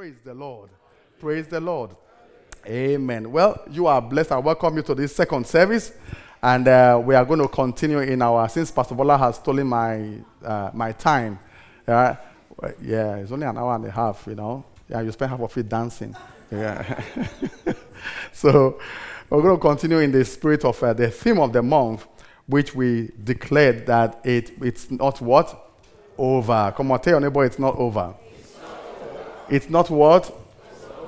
Praise the Lord. Praise the Lord. Amen. Well, you are blessed. I welcome you to this second service. And uh, we are going to continue in our, since Pastor Bola has stolen my, uh, my time. Uh, yeah, it's only an hour and a half, you know. Yeah, you spend half of it dancing. Yeah. so we're going to continue in the spirit of uh, the theme of the month, which we declared that it, it's not what? Over. Come on, tell your neighbor it's not over. It's not what?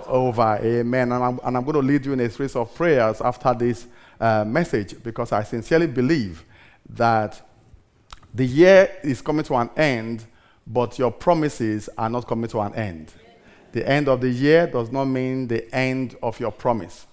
Over. Amen. And I'm, and I'm, going to lead you in a series of prayers after this uh, message because I sincerely believe that the year is coming to an end, but your promises are not coming to an end. The end of the year does not mean the end of your promise.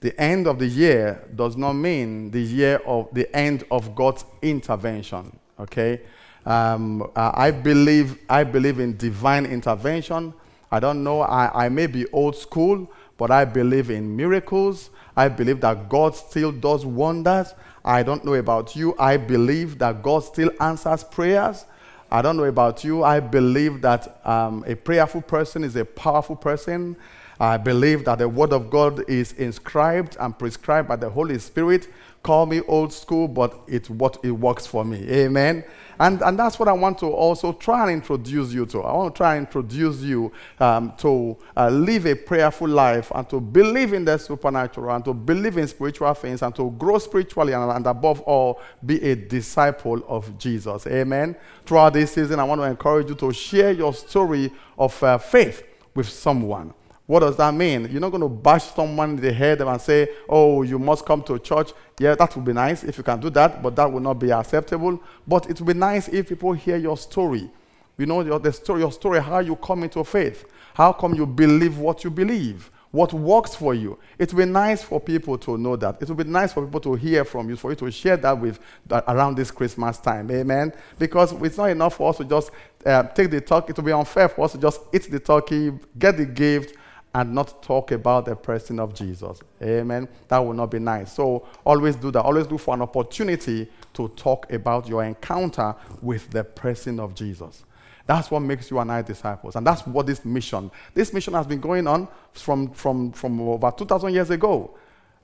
The end of the year does not mean the year of the end of God's intervention. Okay, um, I believe I believe in divine intervention. I don't know, I, I may be old school, but I believe in miracles. I believe that God still does wonders. I don't know about you. I believe that God still answers prayers. I don't know about you. I believe that um, a prayerful person is a powerful person. I believe that the Word of God is inscribed and prescribed by the Holy Spirit. Call me old school, but it's what it works for me. Amen. And, and that's what I want to also try and introduce you to. I want to try and introduce you um, to uh, live a prayerful life and to believe in the supernatural and to believe in spiritual things and to grow spiritually and, and above all, be a disciple of Jesus. Amen. Throughout this season, I want to encourage you to share your story of uh, faith with someone. What does that mean? You're not going to bash someone in the head and say, oh, you must come to church. Yeah, that would be nice if you can do that, but that will not be acceptable. But it would be nice if people hear your story. You know, your, the story, your story, how you come into faith. How come you believe what you believe? What works for you? It would be nice for people to know that. It would be nice for people to hear from you, for you to share that with that around this Christmas time. Amen. Because it's not enough for us to just uh, take the turkey. It would be unfair for us to just eat the turkey, get the gift, and not talk about the person of Jesus. Amen. That would not be nice. So always do that. Always look for an opportunity to talk about your encounter with the person of Jesus. That's what makes you and I disciples. And that's what this mission, this mission has been going on from, from, from over 2,000 years ago.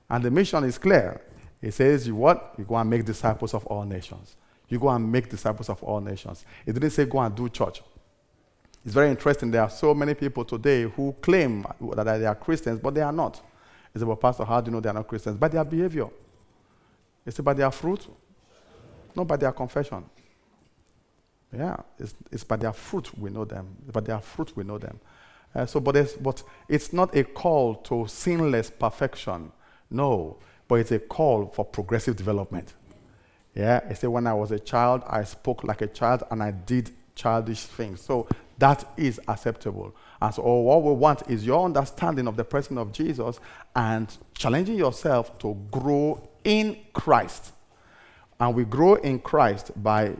And the mission is clear. It says, you what? You go and make disciples of all nations. You go and make disciples of all nations. It didn't say go and do church. It's very interesting. There are so many people today who claim that they are Christians, but they are not. It's about, Pastor, how do you know they are not Christians? By their behavior. It's by their fruit, not by their confession. Yeah, it's, it's by their fruit we know them. By their fruit we know them. Uh, so, but it's, but it's not a call to sinless perfection. No, but it's a call for progressive development. Yeah, I say when I was a child, I spoke like a child and I did childish things. So that is acceptable. And so what we want is your understanding of the person of Jesus and challenging yourself to grow in Christ. And we grow in Christ by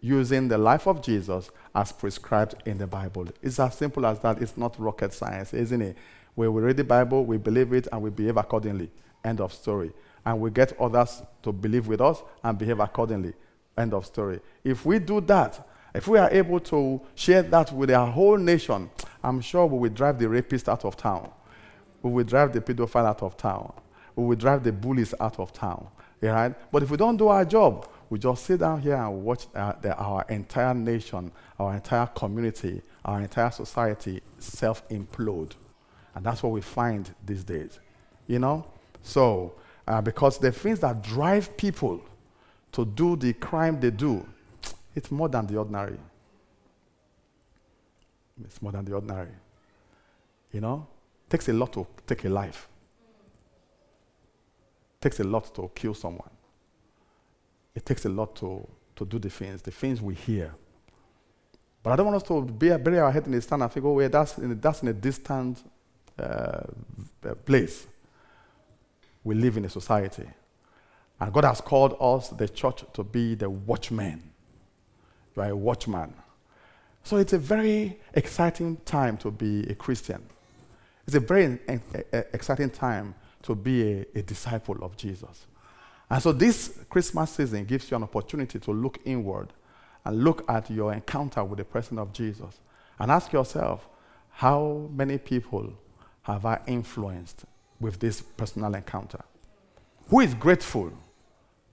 using the life of Jesus as prescribed in the Bible. It's as simple as that. It's not rocket science, isn't it? When we read the Bible, we believe it and we behave accordingly. End of story. And we get others to believe with us and behave accordingly. End of story. If we do that, if we are able to share that with our whole nation, I'm sure we will drive the rapist out of town. We will drive the pedophile out of town. We will drive the bullies out of town. Right? But if we don't do our job, we just sit down here and watch uh, the, our entire nation, our entire community, our entire society self implode. And that's what we find these days. You know? So, uh, because the things that drive people to do the crime they do it's more than the ordinary. It's more than the ordinary. You know? It takes a lot to take a life. It takes a lot to kill someone. It takes a lot to, to do the things, the things we hear. But I don't want us to bury our head in the sand and think, oh, wait, that's in, a, that's in a distant uh, place. We live in a society. And God has called us, the church, to be the watchmen you are a watchman. So it's a very exciting time to be a Christian. It's a very exciting time to be a, a disciple of Jesus. And so this Christmas season gives you an opportunity to look inward and look at your encounter with the person of Jesus and ask yourself, How many people have I influenced with this personal encounter? Who is grateful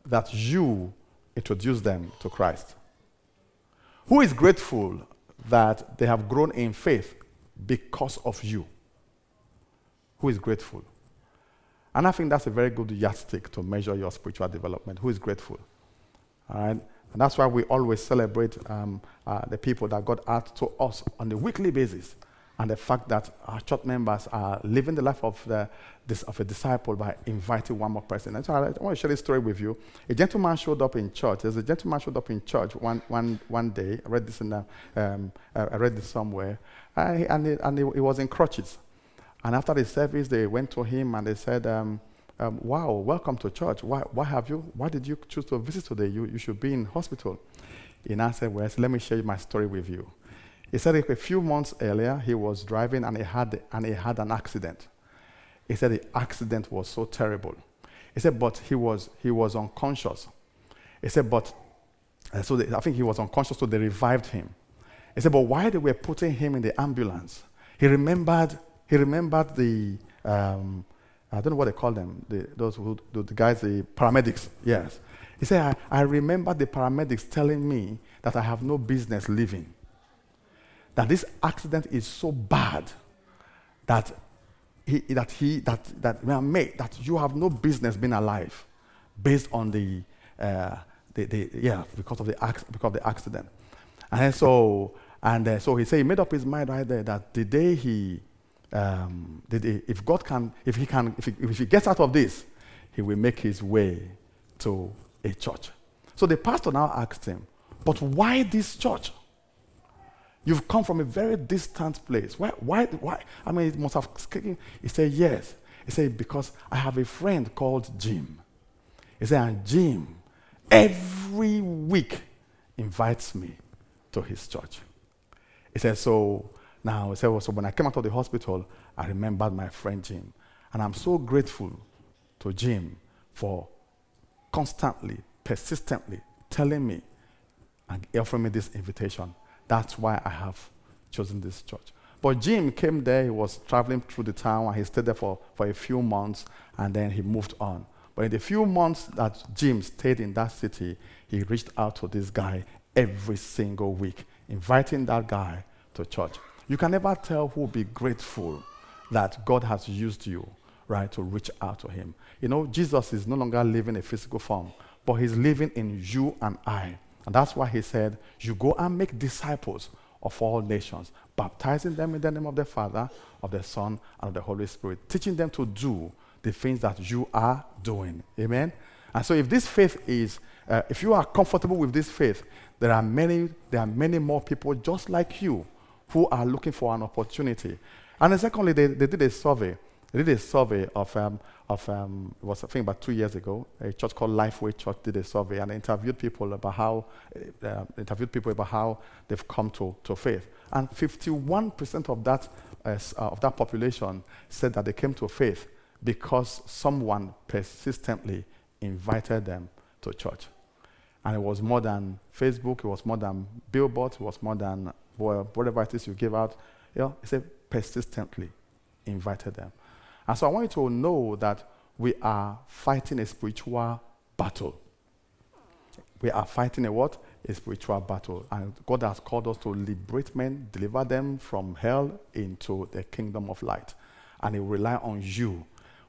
that you introduced them to Christ? Who is grateful that they have grown in faith because of you? Who is grateful? And I think that's a very good yardstick to measure your spiritual development. Who is grateful? All right? And that's why we always celebrate um, uh, the people that God adds to us on a weekly basis. And the fact that our church members are living the life of, the, this, of a disciple by inviting one more person. And so I, I want to share this story with you. A gentleman showed up in church. There's a gentleman showed up in church one, one, one day. I read this in the, um, uh, I read this somewhere. Uh, and he, and he was in crutches. And after the service, they went to him and they said, um, um, Wow, welcome to church. Why, why have you? Why did you choose to visit today? You, you should be in hospital. And I said, Well, let me share my story with you. He said a few months earlier, he was driving and he had, and he had an accident. He said the accident was so terrible. He said, but he was, he was unconscious. He said, but, uh, so they, I think he was unconscious, so they revived him. He said, but while they were putting him in the ambulance, he remembered he remembered the, um, I don't know what they call them, the, those who, the, the guys, the paramedics, yes. He said, I, I remember the paramedics telling me that I have no business living. That this accident is so bad that he, that he, that, that, made, that you have no business being alive based on the, uh, the, the, yeah, because of the, because of the accident. And so, and uh, so he said he made up his mind right there that the day he um, if God can, if he can, if he, if he gets out of this, he will make his way to a church. So the pastor now asked him, but why this church? You've come from a very distant place. Why? Why? why? I mean, it must have. He said, yes. He said, because I have a friend called Jim. He said, and Jim every week invites me to his church. He said, so now, so, so when I came out of the hospital, I remembered my friend Jim. And I'm so grateful to Jim for constantly, persistently telling me and offering me this invitation. That's why I have chosen this church. But Jim came there, he was traveling through the town, and he stayed there for, for a few months, and then he moved on. But in the few months that Jim stayed in that city, he reached out to this guy every single week, inviting that guy to church. You can never tell who will be grateful that God has used you, right, to reach out to him. You know, Jesus is no longer living a physical form, but he's living in you and I. And that's why he said, You go and make disciples of all nations, baptizing them in the name of the Father, of the Son, and of the Holy Spirit, teaching them to do the things that you are doing. Amen? And so if this faith is, uh, if you are comfortable with this faith, there are many, there are many more people just like you who are looking for an opportunity. And secondly, they, they did a survey. They did a survey of, um, of um, it was I think about two years ago. A church called Lifeway Church did a survey and interviewed people about how uh, interviewed people about how they've come to, to faith. And 51% of that uh, uh, of that population said that they came to faith because someone persistently invited them to church. And it was more than Facebook, it was more than billboards, it was more than whatever it is you give out, you know, he said persistently invited them. And so I want you to know that we are fighting a spiritual battle. We are fighting a what? A spiritual battle. And God has called us to liberate men, deliver them from hell into the kingdom of light. And He will rely on you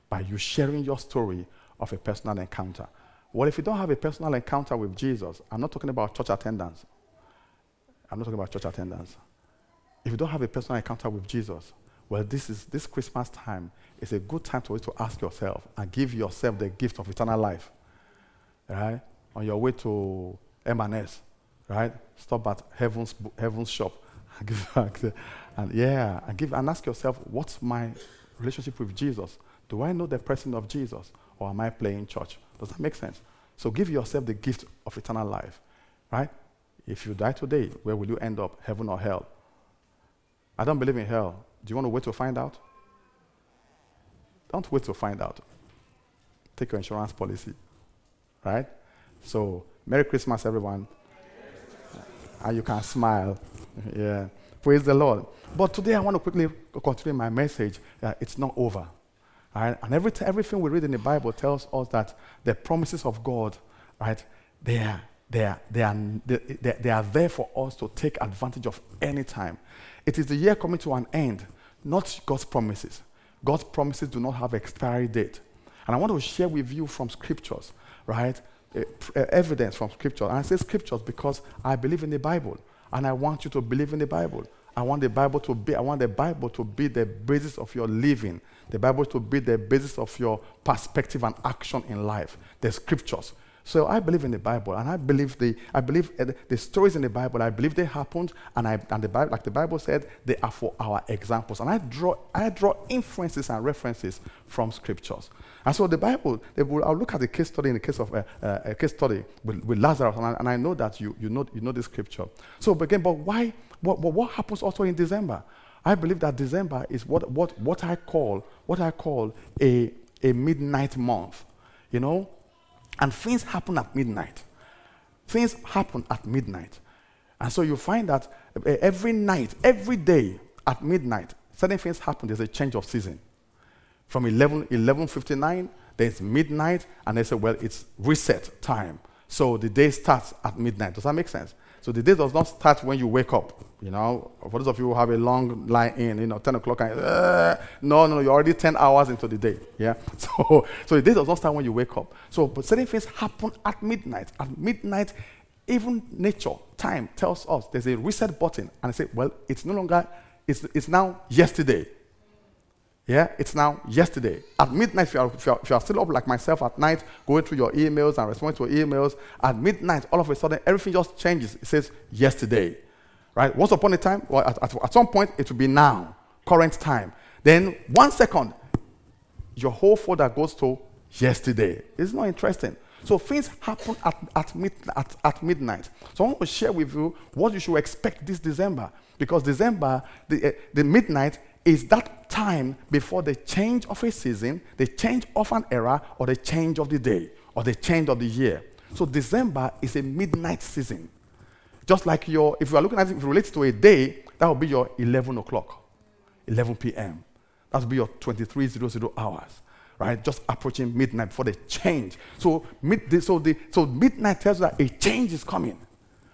by you sharing your story of a personal encounter. Well, if you don't have a personal encounter with Jesus, I'm not talking about church attendance. I'm not talking about church attendance. If you don't have a personal encounter with Jesus, well, this is this Christmas time is a good time to, to ask yourself and give yourself the gift of eternal life. Right? On your way to M&S, right? Stop at Heaven's, Heaven's shop and give back the, and yeah, and give and ask yourself, what's my relationship with Jesus? Do I know the person of Jesus or am I playing church? Does that make sense? So give yourself the gift of eternal life, right? If you die today, where will you end up, heaven or hell? I don't believe in hell. Do you want to wait to find out? Don't wait to find out. Take your insurance policy. Right? So, Merry Christmas, everyone. And you can smile. yeah. Praise the Lord. But today I want to quickly continue my message. Uh, it's not over. Right? And every t- everything we read in the Bible tells us that the promises of God, right, they are, they are, they are, they, they, they are there for us to take advantage of any time. It is the year coming to an end, not God's promises. God's promises do not have expiry date. And I want to share with you from scriptures, right? Uh, uh, evidence from scripture. And I say scriptures because I believe in the Bible. And I want you to believe in the Bible. I want the Bible to be, I want the Bible to be the basis of your living. The Bible to be the basis of your perspective and action in life. The scriptures. So I believe in the Bible, and I believe the I believe uh, the stories in the Bible. I believe they happened, and I and the Bible, like the Bible said, they are for our examples. And I draw I draw inferences and references from scriptures. And so the Bible, will, I'll look at the case study in the case of uh, uh, a case study with, with Lazarus, and I, and I, know that you, you know you know the scripture. So again, but why? What, what, what happens also in December? I believe that December is what, what, what I call what I call a, a midnight month. You know, and things happen at midnight. Things happen at midnight. And so you find that uh, every night, every day at midnight, certain things happen. There's a change of season. From 11, 11.59, there's midnight, and they say, well, it's reset time. So the day starts at midnight. Does that make sense? So the day does not start when you wake up. You know, for those of you who have a long line in, you know, 10 o'clock, and, uh, no, no, you're already 10 hours into the day. Yeah. So, so the day does not start when you wake up. So, but certain things happen at midnight. At midnight, even nature, time tells us there's a reset button, and I say, well, it's no longer, it's, it's now yesterday. Yeah, it's now yesterday. At midnight, if you, are, if, you are, if you, are, still up like myself at night, going through your emails and responding to your emails, at midnight, all of a sudden, everything just changes. It says yesterday. Right? Once upon a time, well, at, at, at some point, it will be now, current time. Then, one second, your whole folder goes to yesterday. It's not interesting. So things happen at, at, mid, at, at midnight. So I want to share with you what you should expect this December. Because December, the, uh, the midnight is that time before the change of a season, the change of an era, or the change of the day, or the change of the year. So December is a midnight season. Just like your, if you are looking at it, if it relates to a day, that will be your 11 o'clock, 11 p.m. That will be your 2300 hours, right? Just approaching midnight before the change. So, mid, so, the, so midnight tells you that a change is coming,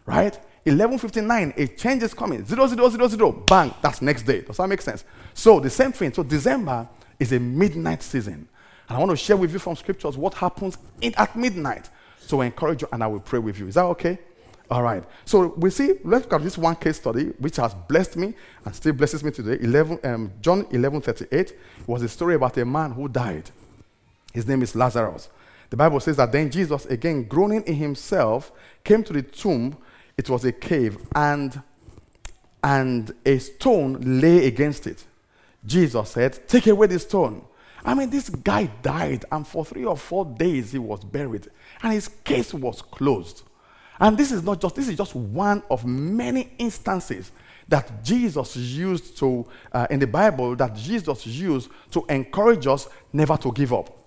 right? 11.59, a change is coming. 0, 0, 0, 0, bang, that's next day. Does that make sense? So the same thing. So December is a midnight season. And I want to share with you from scriptures what happens in, at midnight. So I encourage you and I will pray with you. Is that okay? All right. So we see, let's look this one case study which has blessed me and still blesses me today. 11, um, John 11.38 was a story about a man who died. His name is Lazarus. The Bible says that then Jesus, again groaning in himself, came to the tomb it was a cave, and, and a stone lay against it. Jesus said, Take away the stone. I mean, this guy died, and for three or four days he was buried, and his case was closed. And this is not just, this is just one of many instances that Jesus used to, uh, in the Bible, that Jesus used to encourage us never to give up.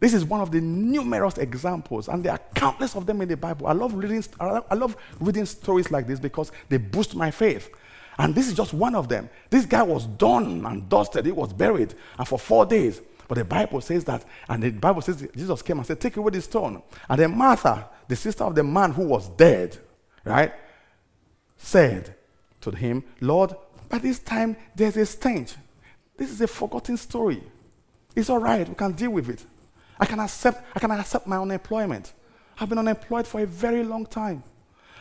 This is one of the numerous examples, and there are countless of them in the Bible. I love reading, I love reading stories like this because they boost my faith. And this is just one of them. This guy was done and dusted, he was buried, and for four days. But the Bible says that, and the Bible says Jesus came and said, Take away the stone. And then Martha, the sister of the man who was dead, right, said to him, Lord, by this time there's a stench. This is a forgotten story. It's all right, we can deal with it. I can accept, I can accept my unemployment. I've been unemployed for a very long time.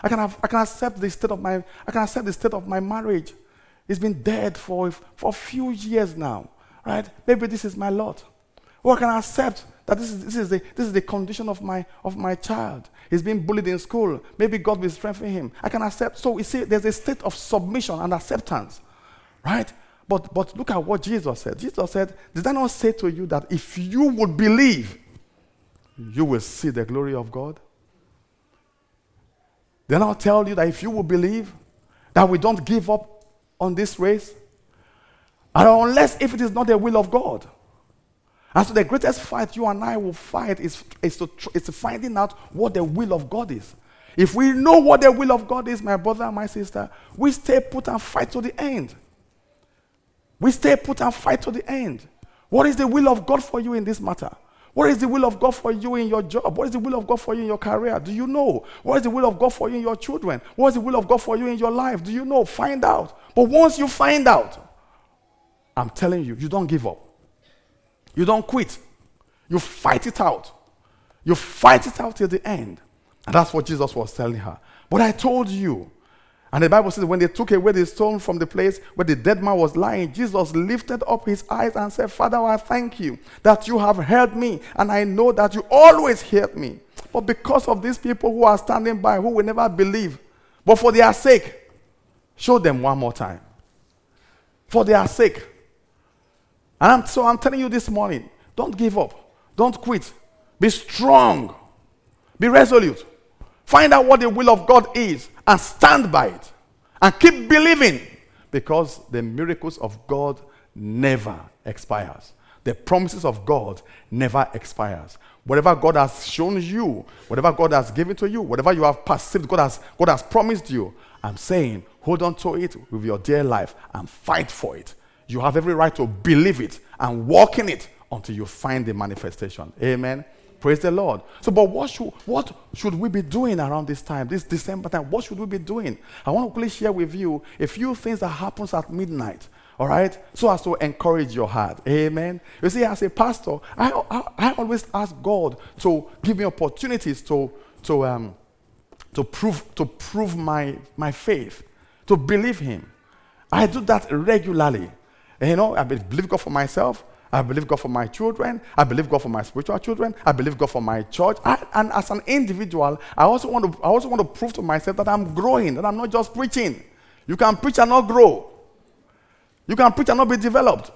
I can, have, I can accept the state of my, I can accept the state of my marriage. It's been dead for, for a few years now, right? Maybe this is my lot. Or I can accept that this is, this is, the, this is the condition of my, of my child. He's being bullied in school. Maybe God will strengthen him. I can accept. So you see, there's a state of submission and acceptance, right? But, but look at what Jesus said. Jesus said, Did I not say to you that if you would believe, you will see the glory of God? Did I not tell you that if you will believe, that we don't give up on this race? And unless if it is not the will of God. And so the greatest fight you and I will fight is, is, to, is finding out what the will of God is. If we know what the will of God is, my brother and my sister, we stay put and fight to the end. We stay put and fight to the end. What is the will of God for you in this matter? What is the will of God for you in your job? What is the will of God for you in your career? Do you know? What is the will of God for you in your children? What is the will of God for you in your life? Do you know? Find out. But once you find out, I'm telling you, you don't give up. You don't quit. You fight it out. You fight it out till the end. And that's what Jesus was telling her. But I told you. And the Bible says, when they took away the stone from the place where the dead man was lying, Jesus lifted up his eyes and said, Father, I thank you that you have heard me, and I know that you always hear me. But because of these people who are standing by, who will never believe, but for their sake, show them one more time. For their sake. And I'm, so I'm telling you this morning don't give up, don't quit, be strong, be resolute. Find out what the will of God is and stand by it. And keep believing because the miracles of God never expires. The promises of God never expires. Whatever God has shown you, whatever God has given to you, whatever you have perceived, God has, God has promised you, I'm saying hold on to it with your dear life and fight for it. You have every right to believe it and walk in it until you find the manifestation. Amen. Praise the Lord. So, but what should, what should we be doing around this time, this December time? What should we be doing? I want to quickly share with you a few things that happens at midnight. All right, so as to encourage your heart. Amen. You see, as a pastor, I, I, I always ask God to give me opportunities to to um, to prove to prove my my faith, to believe Him. I do that regularly. You know, I believe God for myself. I believe God for my children. I believe God for my spiritual children. I believe God for my church. I, and as an individual, I also, want to, I also want to prove to myself that I'm growing, that I'm not just preaching. You can preach and not grow. You can preach and not be developed.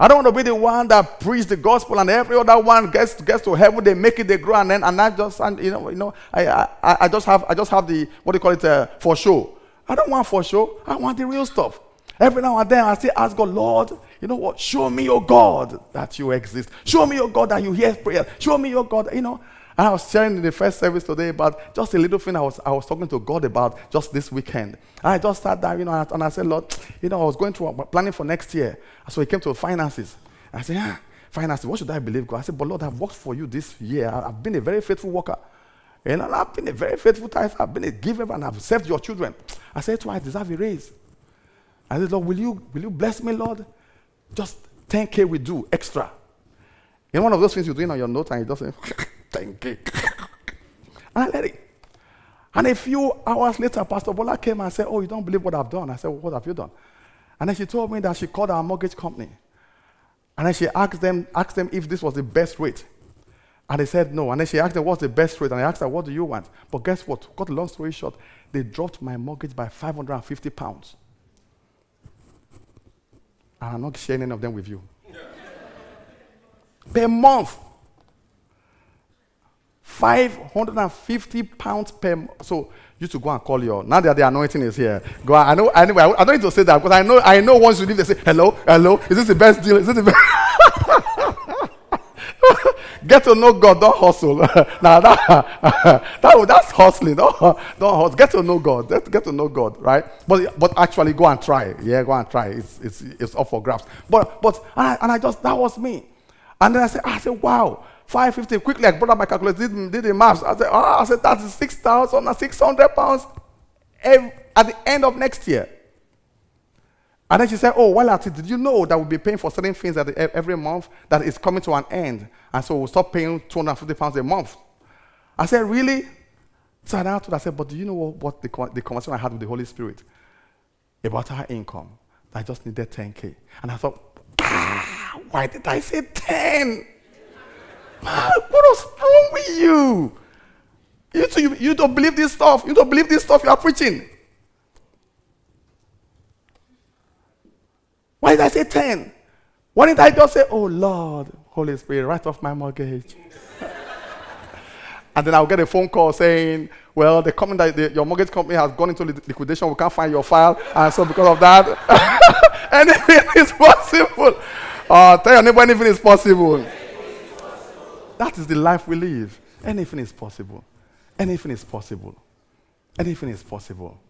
I don't want to be the one that preach the gospel and every other one gets, gets to heaven, they make it, they grow, and then and I just and you know, you know, I, I, I just have I just have the what do you call it uh, for show. I don't want for show. I want the real stuff. Every now and then I still ask God, Lord, you know what? Show me your God that you exist. Show me your God that you hear prayer. Show me your God, you know. And I was sharing in the first service today about just a little thing I was, I was talking to God about just this weekend. I just sat there, you know, and I said, Lord, you know, I was going through planning for next year. So he came to finances. I said, ah, finances, what should I believe God? I said, but Lord, I've worked for you this year. I've been a very faithful worker. And I've been a very faithful tithe. I've been a giver and I've served your children. I said to I deserve a raise. I said, Lord, will you, will you bless me, Lord? Just 10K we do extra. In one of those things you're doing on your note and you just say, 10K. and I let it. And a few hours later, Pastor Bola came and said, Oh, you don't believe what I've done? I said, well, What have you done? And then she told me that she called our mortgage company. And then she asked them, asked them if this was the best rate. And they said no. And then she asked them, What's the best rate? And I asked her, What do you want? But guess what? Cut a long story short, they dropped my mortgage by 550 pounds. And I'm not sharing any of them with you. per month. 550 pounds per month. So you to go and call your now that the anointing is here. Go I know anyway, I, I don't need to say that because I know I know once you leave, they say, Hello, hello, is this the best deal? Is this the best? Get to know God, don't hustle. now that, that, that's hustling. Don't, don't hustle. Get to know God. Get, get to know God, right? But but actually go and try. Yeah, go and try. It's it's it's up for grabs. But but and I, and I just that was me. And then I said, I said, wow, 550. Quickly, I brought up my calculator, did, did the maths. I said, oh, I said, that's 6,600 pounds at the end of next year. And then she said, Oh, well, did you know that we'll be paying for certain things that every month that is coming to an end? And so we'll stop paying 250 pounds a month. I said, Really? So I told I said, But do you know what, the, the conversation I had with the Holy Spirit about her income? I just needed 10K. And I thought, ah, Why did I say 10? Man, what was wrong with you? You, you, you don't believe this stuff. You don't believe this stuff you are preaching. Why did I say 10? Why didn't I just say, oh Lord, Holy Spirit, write off my mortgage? and then I'll get a phone call saying, well, the company that the, your mortgage company has gone into liquidation, we can't find your file, and so because of that, anything is possible. Uh, tell your neighbor anything is possible. That is the life we live. Anything is possible. Anything is possible. Anything is possible.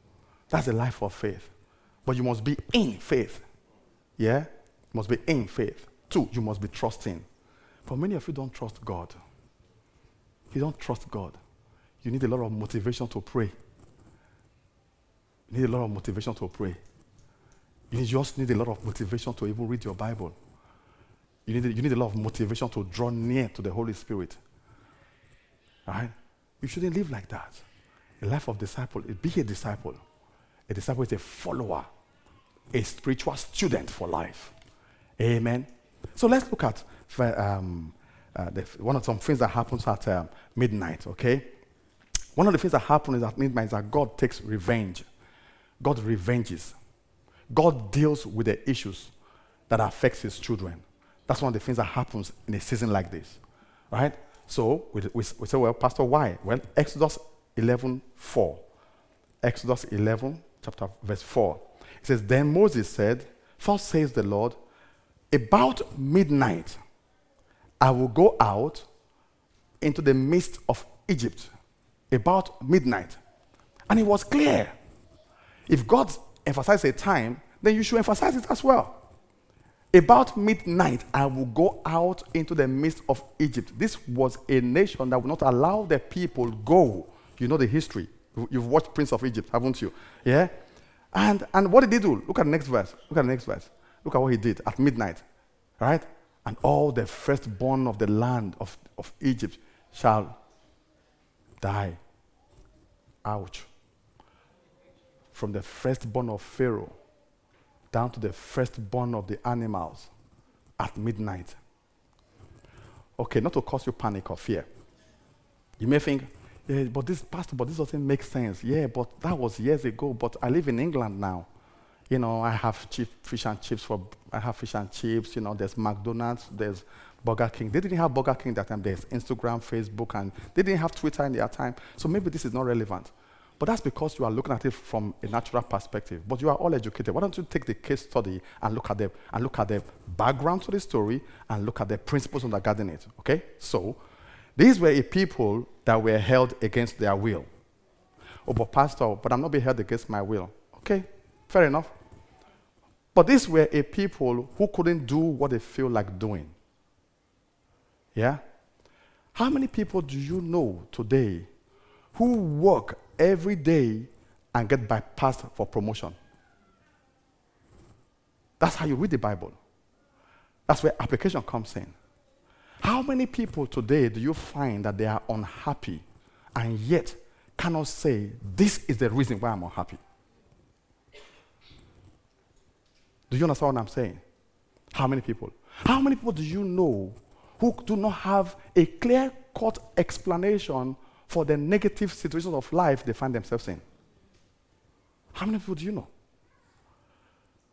That's a life of faith. But you must be in faith. Yeah? Must be in faith. Two, you must be trusting. For many of you don't trust God. You don't trust God. You need a lot of motivation to pray. You need a lot of motivation to pray. You just need a lot of motivation to even read your Bible. You need, you need a lot of motivation to draw near to the Holy Spirit. Right? You shouldn't live like that. A life of disciple, be a disciple. A disciple is a follower, a spiritual student for life. Amen. So let's look at um, uh, the, one of some things that happens at um, midnight. Okay, one of the things that happens at midnight is that God takes revenge. God revenges. God deals with the issues that affects His children. That's one of the things that happens in a season like this, right? So we, we, we say, well, Pastor, why? Well, Exodus 11, 4. Exodus 11, chapter verse 4. It says, Then Moses said, First says the Lord, about midnight I will go out into the midst of Egypt. About midnight. And it was clear. If God emphasizes a time, then you should emphasize it as well. About midnight, I will go out into the midst of Egypt. This was a nation that would not allow the people go. You know the history. You've watched Prince of Egypt, haven't you? Yeah? And, and what did he do? Look at the next verse. Look at the next verse. Look at what he did at midnight. Right? And all the firstborn of the land of, of Egypt shall die. Ouch. From the firstborn of Pharaoh down to the firstborn of the animals at midnight. Okay, not to cause you panic or fear. You may think, yeah, but this pastor, but this doesn't make sense. Yeah, but that was years ago. But I live in England now. You know, I have cheap fish and chips for I have fish and chips. You know, there's McDonald's, there's Burger King. They didn't have Burger King that time. There's Instagram, Facebook, and they didn't have Twitter in their time. So maybe this is not relevant. But that's because you are looking at it from a natural perspective. But you are all educated. Why don't you take the case study and look at the and look at the background to the story and look at the principles undergirding it? Okay? So these were a people that were held against their will. Oh, but pastor, but I'm not being held against my will. Okay, fair enough. But these were a people who couldn't do what they feel like doing. Yeah? How many people do you know today who work every day and get bypassed for promotion. That's how you read the Bible. That's where application comes in. How many people today do you find that they are unhappy and yet cannot say, This is the reason why I'm unhappy? Do you understand what I'm saying? How many people? How many people do you know who do not have a clear cut explanation for the negative situations of life they find themselves in. How many people do you know?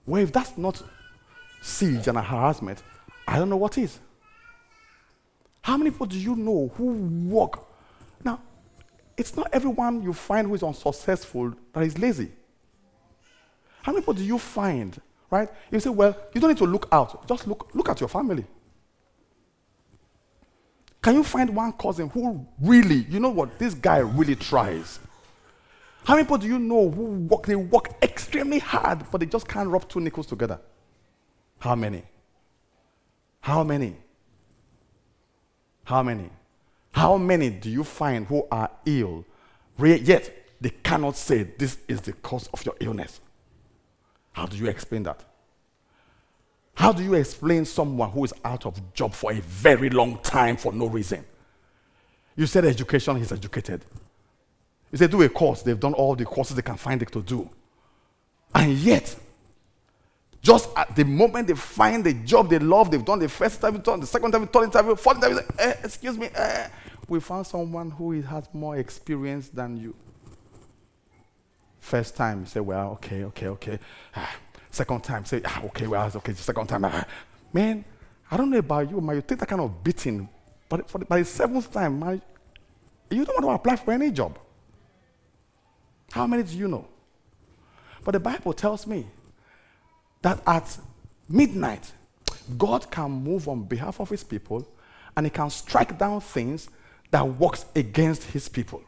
Well, if that's not siege and harassment, I don't know what is. How many people do you know who work? Now, it's not everyone you find who is unsuccessful that is lazy. How many people do you find, right? You say, well, you don't need to look out. Just look, look at your family. Can you find one cousin who really, you know what, this guy really tries? How many people do you know who work, they work extremely hard, but they just can't rub two nickels together? How many? How many? How many? How many do you find who are ill, yet they cannot say this is the cause of your illness? How do you explain that? How do you explain someone who is out of job for a very long time for no reason? You said education, he's educated. You said do a course, they've done all the courses they can find it to do. And yet, just at the moment they find the job they love, they've done the first interview, the second interview, third interview, fourth interview, eh, excuse me, eh, we found someone who has more experience than you. First time, you say, well, okay, okay, okay. Ah, Second time, say, ah, okay, well, okay, second time. Ah. Man, I don't know about you, man. You take that kind of beating, but for the, by the seventh time, man, you don't want to apply for any job. How many do you know? But the Bible tells me that at midnight, God can move on behalf of his people and he can strike down things that works against his people.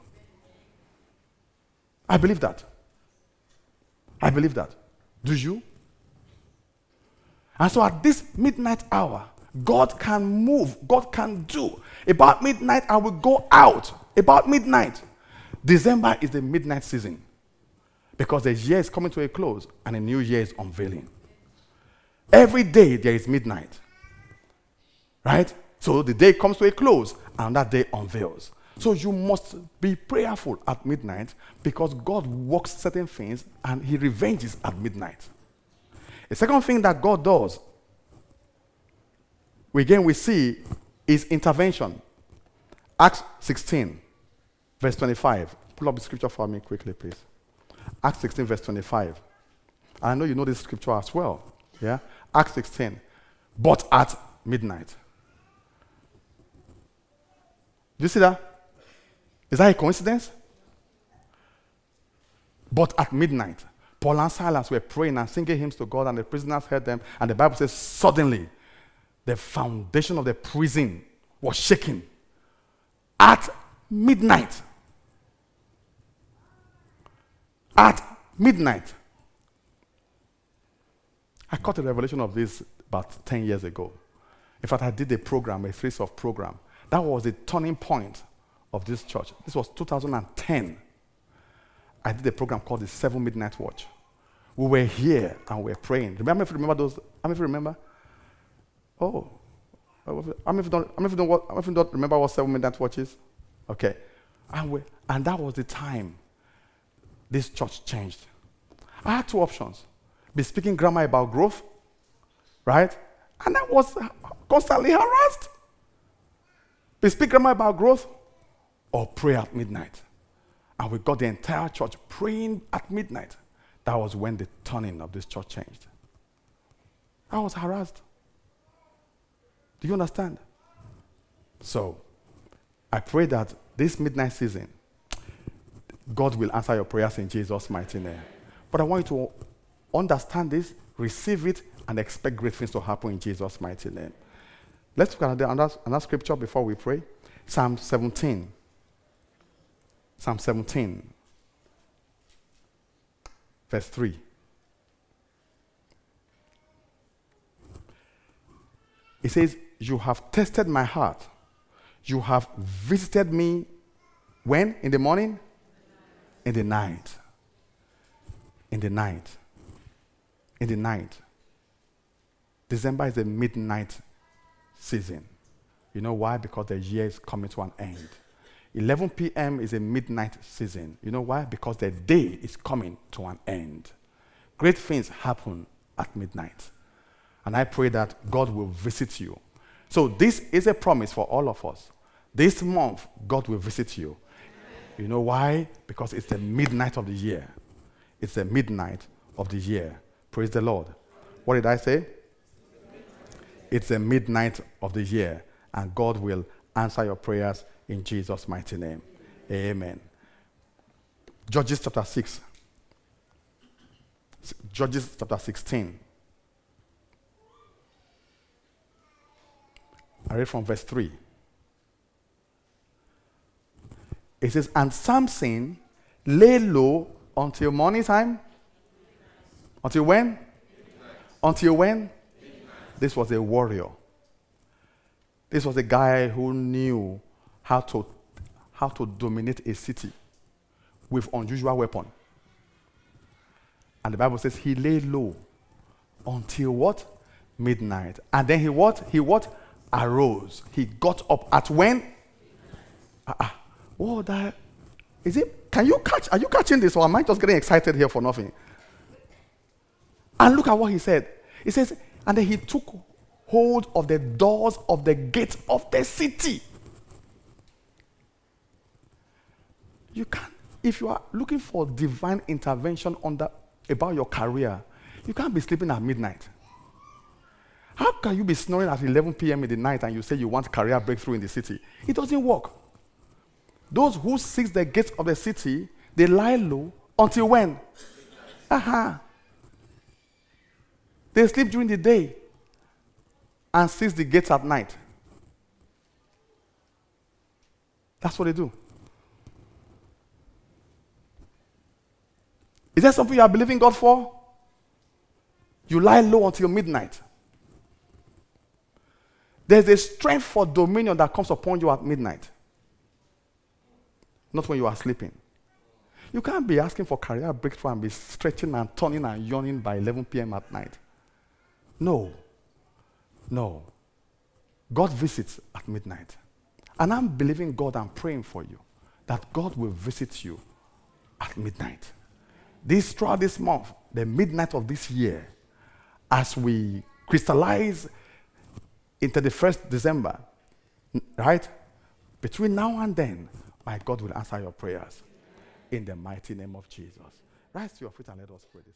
I believe that. I believe that. Do you? And so at this midnight hour, God can move, God can do. About midnight, I will go out. About midnight. December is the midnight season because the year is coming to a close and a new year is unveiling. Every day there is midnight. Right? So the day comes to a close and that day unveils. So you must be prayerful at midnight because God works certain things and He revenges at midnight. The second thing that God does, again we see, is intervention. Acts 16, verse 25. Pull up the scripture for me quickly, please. Acts 16, verse 25. I know you know this scripture as well. Yeah? Acts 16. But at midnight. Do you see that? Is that a coincidence? But at midnight, Paul and Silas were praying and singing hymns to God, and the prisoners heard them. And the Bible says, suddenly, the foundation of the prison was shaking. At midnight. At midnight. I caught a revelation of this about 10 years ago. In fact, I did a program, a series of program. That was the turning point of this church. This was 2010. I did a program called the Seven Midnight Watch. We were here and we were praying. Remember if you remember those? How many of you remember? Oh. How many of you don't, how many you don't, don't remember what Seven Midnight Watch is? Okay. And, we, and that was the time this church changed. I had two options. Be speaking grammar about growth, right? And I was constantly harassed. Be speaking grammar about growth or pray at midnight. And we got the entire church praying at midnight. That was when the turning of this church changed. I was harassed. Do you understand? So, I pray that this midnight season, God will answer your prayers in Jesus' mighty name. But I want you to understand this, receive it, and expect great things to happen in Jesus' mighty name. Let's look at another, another scripture before we pray. Psalm 17. Psalm 17, verse 3. It says, You have tested my heart. You have visited me when? In the morning? In the night. In the night. In the night. December is a midnight season. You know why? Because the year is coming to an end. 11 p.m. is a midnight season. You know why? Because the day is coming to an end. Great things happen at midnight. And I pray that God will visit you. So, this is a promise for all of us. This month, God will visit you. You know why? Because it's the midnight of the year. It's the midnight of the year. Praise the Lord. What did I say? It's the midnight of the year, and God will answer your prayers in Jesus' mighty name. Amen. Judges chapter 6. Judges chapter 16. I read from verse 3. It says, And Samson lay low until morning time. Until when? Until when? This was a warrior. This was a guy who knew how to, how to dominate a city with unusual weapon. And the Bible says he lay low until what? Midnight. And then he what? He what? Arose. He got up at when? Uh-uh. Oh, that is it? Can you catch? Are you catching this, or am I just getting excited here for nothing? And look at what he said. He says, and then he took hold of the doors of the gate of the city. You can't, if you are looking for divine intervention on the, about your career, you can't be sleeping at midnight. How can you be snoring at 11 p.m. in the night and you say you want career breakthrough in the city? It doesn't work. Those who seek the gates of the city, they lie low until when? Aha. Uh-huh. They sleep during the day and seize the gates at night. That's what they do. Is there something you are believing God for? You lie low until midnight. There's a strength for dominion that comes upon you at midnight, not when you are sleeping. You can't be asking for career breakthrough and be stretching and turning and yawning by 11 p.m. at night. No. No. God visits at midnight. And I'm believing God I'm praying for you that God will visit you at midnight. This throughout this month, the midnight of this year, as we crystallize into the first December, right? Between now and then, my God will answer your prayers in the mighty name of Jesus. Rise to your feet and let us pray this.